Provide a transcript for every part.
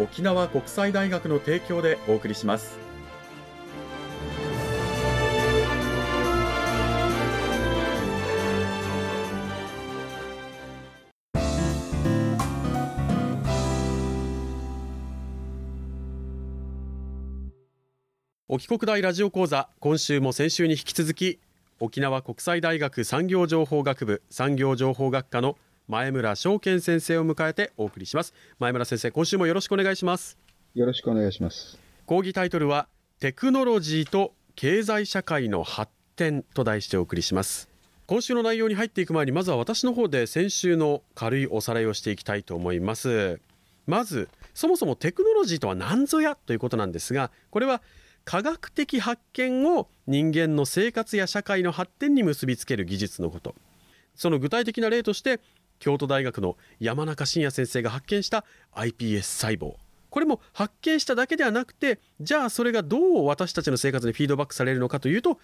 沖縄国際大学の提供でお送りします。沖国大ラジオ講座今週も先週に引き続き沖縄国際大学産業情報学部産業情報学科の前村翔健先生を迎えてお送りします。前村先生今週もよろしくお願いします。よろしくお願いします。講義タイトルはテクノロジーと経済社会の発展と題してお送りします。今週の内容に入っていく前にまずは私の方で先週の軽いおさらいをしていきたいと思います。まずそもそもテクノロジーとは何ぞやということなんですがこれは科学的発見を人間の生活や社会の発展に結びつける技術のこと。その具体的な例として京都大学の山中伸也先生が発見した iPS 細胞。これも発見しただけではなくてじゃあそれがどう私たちの生活にフィードバックされるのかというと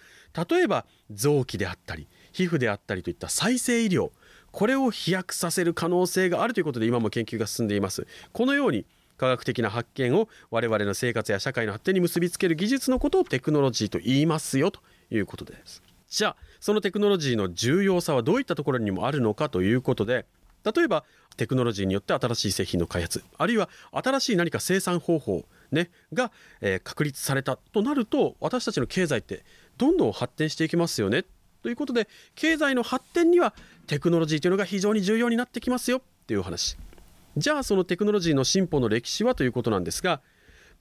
例えば臓器であったり皮膚であったりといった再生医療。これを飛躍させる可能性があるということで今も研究が進んでいます。このように科学的な発見を我々の生活や社会の発展に結びつける技術のことをテクノロジーと言いますよということです。じゃあそのテクノロジーの重要さはどういったところにもあるのかということで例えばテクノロジーによって新しい製品の開発あるいは新しい何か生産方法、ね、が、え、確立されたとなると私たちの経済ってどんどん発展していきますよね。ということで経済の発展にはテクノロジーというのが非常に重要になってきますよ。っていう話。じゃあそのテクノロジーの進歩の歴史はということなんですが、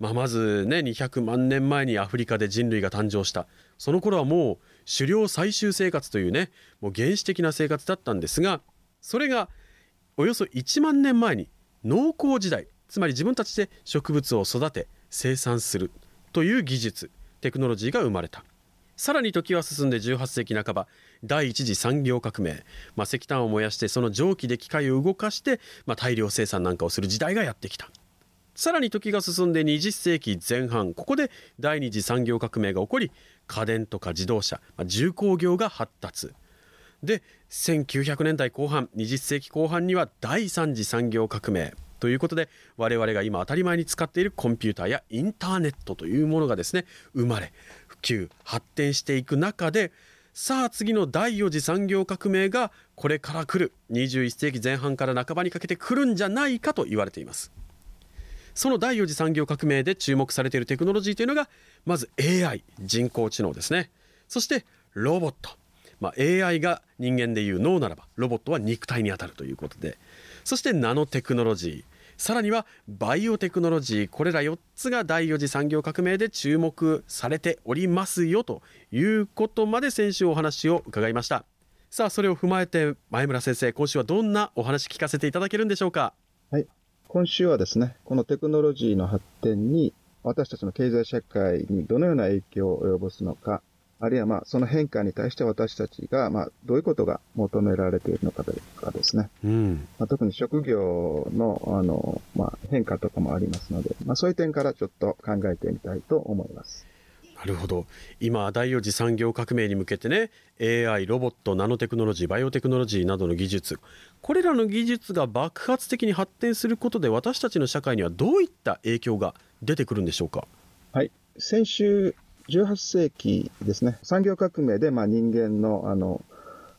まあ、まずね200万年前にアフリカで人類が誕生した。その頃はもう狩猟採集生活というねもう原始的な生活だったんですがそれがおよそ1万年前に農耕時代つまり自分たちで植物を育て生産するという技術テクノロジーが生まれた。さらに時は進んで18世紀半ば第一次産業革命、まあ、石炭を燃やしてその蒸気で機械を動かして、まあ、大量生産なんかをする時代がやってきた。さらに時が進んで20世紀前半ここで第二次産業革命が起こり家電とか自動車、ま、重工業が発達。で1900年代後半20世紀後半には第三次産業革命ということで我々が今当たり前に使っているコンピューターやインターネットというものがですね生まれ普及発展していく中でさあ次の第4次産業革命がこれから来る21世紀前半から半ばにかけて来るんじゃないかと言われています。その第4次産業革命で注目されているテクノロジーというのがまず AI 人工知能ですね。そしてロボット、まあ、AI が人間でいう脳ならばロボットは肉体にあたるということで。そしてナノテクノロジー。さらにはバイオテクノロジー。これら4つが第4次産業革命で注目されておりますよということまで先週お話を伺いました。さあそれを踏まえて前村先生今週はどんなお話聞かせていただけるんでしょうか？はい。今週はですねこのテクノロジーの発展に私たちの経済社会にどのような影響を及ぼすのかあるいはまあその変化に対して私たちがまあどういうことが求められているのかとかですね、うんまあ、特に職業のあの、まあ、変化とかもありますので、まあ、そういう点からちょっと考えてみたいと思います。なるほど。今第4次産業革命に向けてね AI ロボットナノテクノロジーバイオテクノロジーなどの技術これらの技術が爆発的に発展することで私たちの社会にはどういった影響が出てくるんでしょうか？はい。先週18世紀ですね、産業革命でまあ人間のあの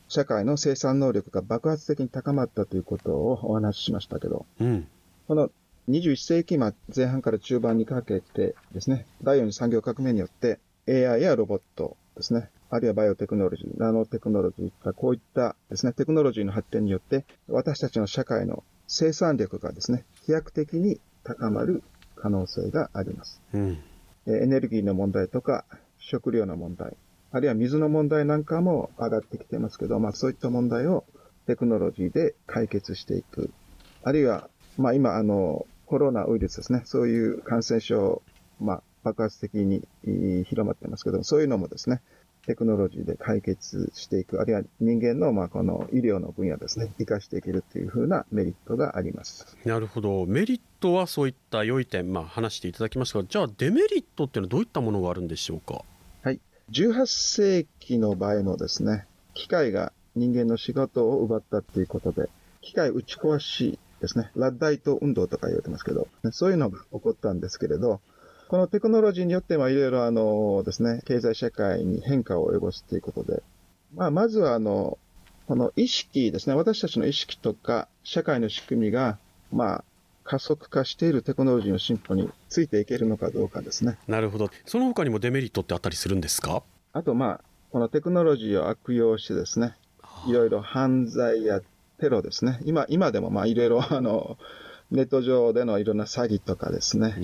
社会の生産能力が爆発的に高まったということをお話ししましたけど、うん、この21世紀前半から中盤にかけてですね、第4次産業革命によって AI やロボットですね、あるいはバイオテクノロジー、ナノテクノロジー、こういったですね、テクノロジーの発展によって、私たちの社会の生産力がですね、飛躍的に高まる可能性があります。うん、エネルギーの問題とか、食料の問題、あるいは水の問題なんかも上がってきてますけど、まあそういった問題をテクノロジーで解決していく。あるいは、まあ今、あの、コロナウイルスですね。そういう感染症、まあ爆発的に広まってますけど、そういうのもですね、テクノロジーで解決していく、あるいは人間の、まあ、この医療の分野ですね、生かしていけるというふうなメリットがあります。なるほど。メリットはそういった良い点、まあ、話していただきましたが、じゃあデメリットっていうのはどういったものがあるんでしょうか？はい。18世紀の場合もですね、機械が人間の仕事を奪ったっていうことで、機械打ち壊しですね、ラッダイト運動とか言われてますけど、そういうのが起こったんですけれど、このテクノロジーによってはいろいろあのですね、経済社会に変化を及ぼすということで、まあ、まずはあの、この意識ですね、私たちの意識とか社会の仕組みが、まあ、加速化しているテクノロジーの進歩についていけるのかどうかですね。なるほど。その他にもデメリットってあったりするんですか？あと、まあ、このテクノロジーを悪用してですね、いろいろ犯罪やテロですね。今、今でもまあいろいろ あの、ネット上でのいろんな詐欺とかですね、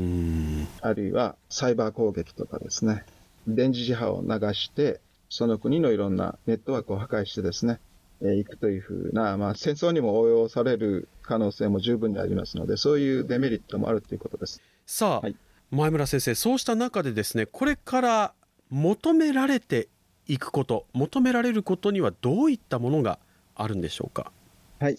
あるいはサイバー攻撃とかですね、電磁磁波を流して、その国のいろんなネットワークを破壊してですね、えー、いくというふうな、まあ、戦争にも応用される可能性も十分にありますので、そういうデメリットもあるということです。さあ、はい、前村先生、そうした中でですね、これから求められていくこと、求められることにはどういったものがあるんでしょうか？はい。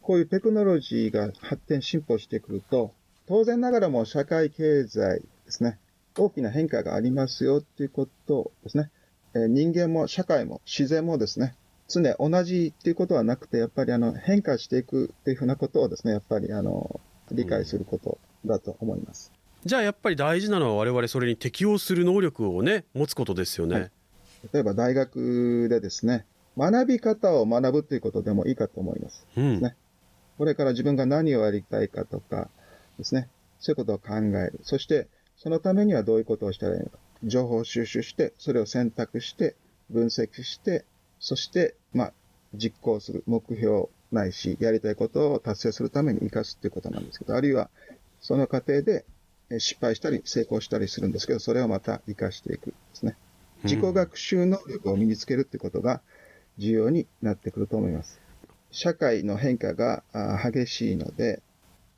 こういうテクノロジーが発展進歩してくると、当然ながらも社会経済ですね、大きな変化がありますよっていうことですね。え人間も社会も自然もですね、常同じっていうことはなくて、やっぱりあの変化していくっていうふうなことをですね、やっぱりあの理解することだと思います。じゃあやっぱり大事なのは我々それに適応する能力をね、持つことですよね。はい、例えば大学でですね、学び方を学ぶということでもいいかと思います。うん、ね、これから自分が何をやりたいかとかですね、そういうことを考える。そして、そのためにはどういうことをしたらいいのか。情報を収集して、それを選択して、分析して、そして、まあ、実行する目標ないし、やりたいことを達成するために活かすっていうことなんですけど、あるいは、その過程で失敗したり成功したりするんですけど、それをまた活かしていくですね。自己学習能力を身につけるってことが重要になってくると思います。社会の変化が激しいので、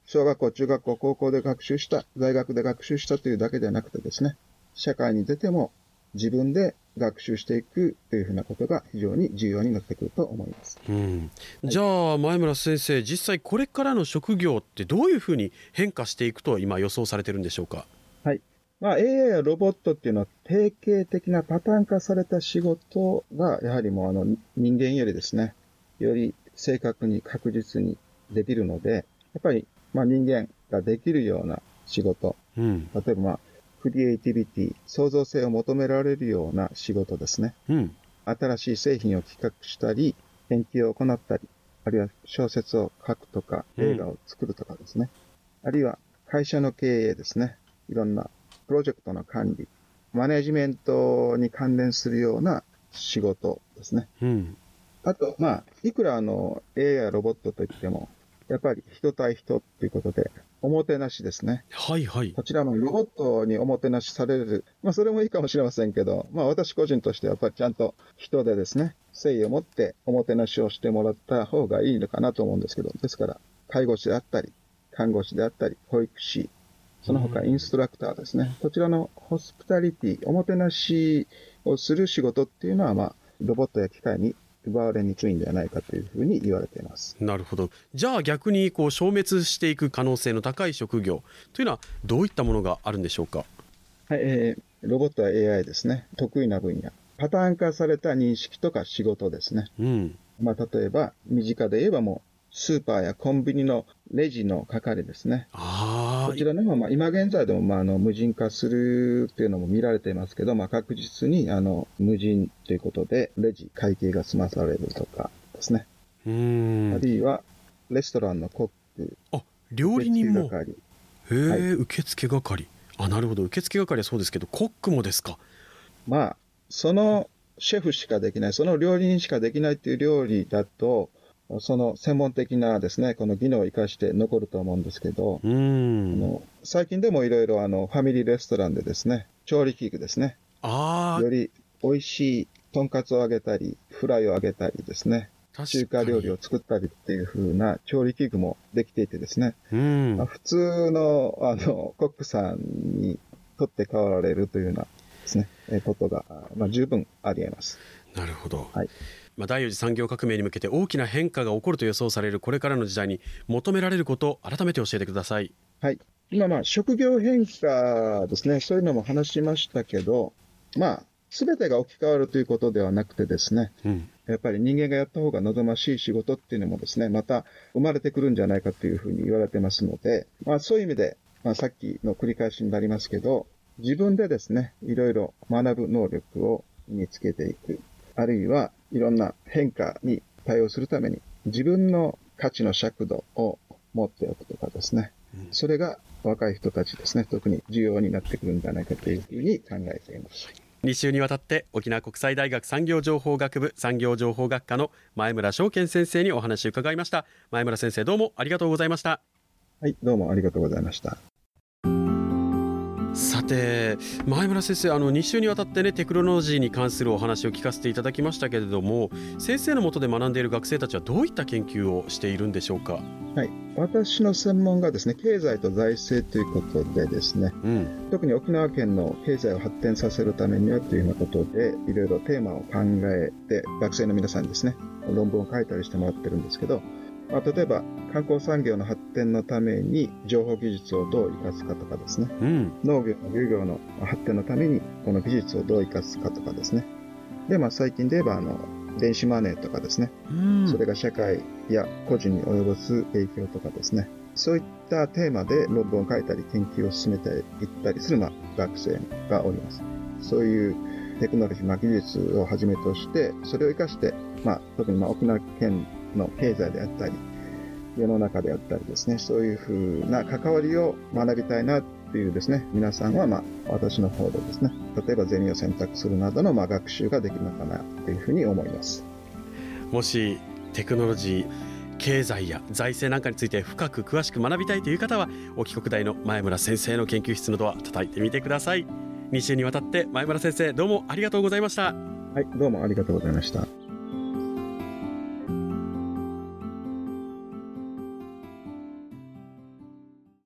小学校、中学校、高校で学習した、大学で学習したというだけではなくてですね、社会に出ても自分で学習していくというふうなことが非常に重要になってくると思います。うん、じゃあ前村先生、実際これからの職業ってどういうふうに変化していくと今予想されてるんでしょうか？はい。まあ、AI やロボットっていうのは定型的なパターン化された仕事がやはりもうあの人間よりですね、より正確に確実にできるので、やっぱり、まあ、人間ができるような仕事、うん、例えば、まあ、クリエイティビティ、創造性を求められるような仕事ですね。うん、新しい製品を企画したり、研究を行ったり、あるいは小説を書くとか、映画を作るとかですね。うん、あるいは会社の経営ですね。いろんなプロジェクトの管理、マネジメントに関連するような仕事ですね。うん、あと、まあ、いくらあの、AI やロボットといっても、やっぱり人対人っていうことで、おもてなしですね。はいはい。こちらもロボットにおもてなしされる。まあ、それもいいかもしれませんけど、まあ、私個人としてはやっぱりちゃんと人でですね、誠意を持っておもてなしをしてもらった方がいいのかなと思うんですけど、ですから、介護士であったり、看護師であったり、保育士、その他インストラクターですね。こちらのホスピタリティ、おもてなしをする仕事っていうのは、まあ、ロボットや機械に奪われにくいんではないかというふうに言われています。なるほど。じゃあ逆にこう消滅していく可能性の高い職業というのはどういったものがあるんでしょうか？はい、えー、ロボットや AI ですね。得意な分野。パターン化された認識とか仕事ですね、うん。まあ、例えば身近で言えばもうスーパーやコンビニのレジの係ですね。こちらの方は、まあ、今現在でも、まあ、あの無人化するっていうのも見られていますけど、まあ、確実にあの無人ということで、レジ、会計が済まされるとかですね。うん。あるいは、レストランのコック、あ料理人も。へえ、はい、受付係。あなるほど。受付係はそうですけどコックもですか？まあそのシェフしかできないその料理人しかできないっていう料理だとその専門的なですねこの技能を生かして残ると思うんですけどうん。あの最近でもいろいろファミリーレストランでですね調理器具ですね。あより美味しいとんかつを揚げたりフライを揚げたりですね。中華料理を作ったりっていう風な調理器具もできていてですね、うん。まあ、普通のあのコックさんにとって代わられるというようなですね、えことが、まあ、十分あり得ます。なるほど、はいまあ、第4次産業革命に向けて大きな変化が起こると予想されるこれからの時代に求められること改めて教えてください。はい今まあ職業変化ですねそういうのも話しましたけどまあ全てが置き換わるということではなくてですね、うん、やっぱり人間がやった方が望ましい仕事っていうのもですね、また生まれてくるんじゃないかというふうに言われてますので、まあそういう意味で、まあさっきの繰り返しになりますけど、自分でですね、いろいろ学ぶ能力を身につけていく。あるいはいろんな変化に対応するために自分の価値の尺度を持っておくとかですね。それが若い人たちですね、特に重要になってくるんじゃないかというふうに考えています。2週にわたって沖縄国際大学産業情報学部産業情報学科の前村翔健先生にお話を伺いました。前村先生どうもありがとうございました。はいどうもありがとうございました。さて前村先生あの2週にわたってねテクノロジーに関するお話を聞かせていただきましたけれども先生のもとで学んでいる学生たちはどういった研究をしているんでしょうか？はい。私の専門がですね経済と財政ということでですね、うん、特に沖縄県の経済を発展させるためにはというようなことでいろいろテーマを考えて学生の皆さんにですね論文を書いたりしてもらってるんですけどまあ、例えば観光産業の発展のために情報技術をどう生かすかとかですね、うん、農業、漁業の発展のためにこの技術をどう生かすかとかですね。で、まあ最近で言えばあの、電子マネーとかですね、うん、それが社会や個人に及ぼす影響とかですね、そういったテーマで論文を書いたり研究を進めていったりする、まあ、学生がおります。そういうテクノロジー、まあ、技術をはじめとして、それを生かして、まあ、特にまあ沖縄県の経済であったり、世の中であったりですね、そういうふうな関わりを学びたいなっていうですね、皆さんはまあ私の方でですね、例えばゼミを選択するなどのまあ学習ができるのかなというふうに思います。もしテクノロジー経済や財政なんかについて深く詳しく学びたいという方は沖国大の前村先生の研究室のドア叩いてみてください。2週にわたって前村先生どうもありがとうございました。はいどうもありがとうございました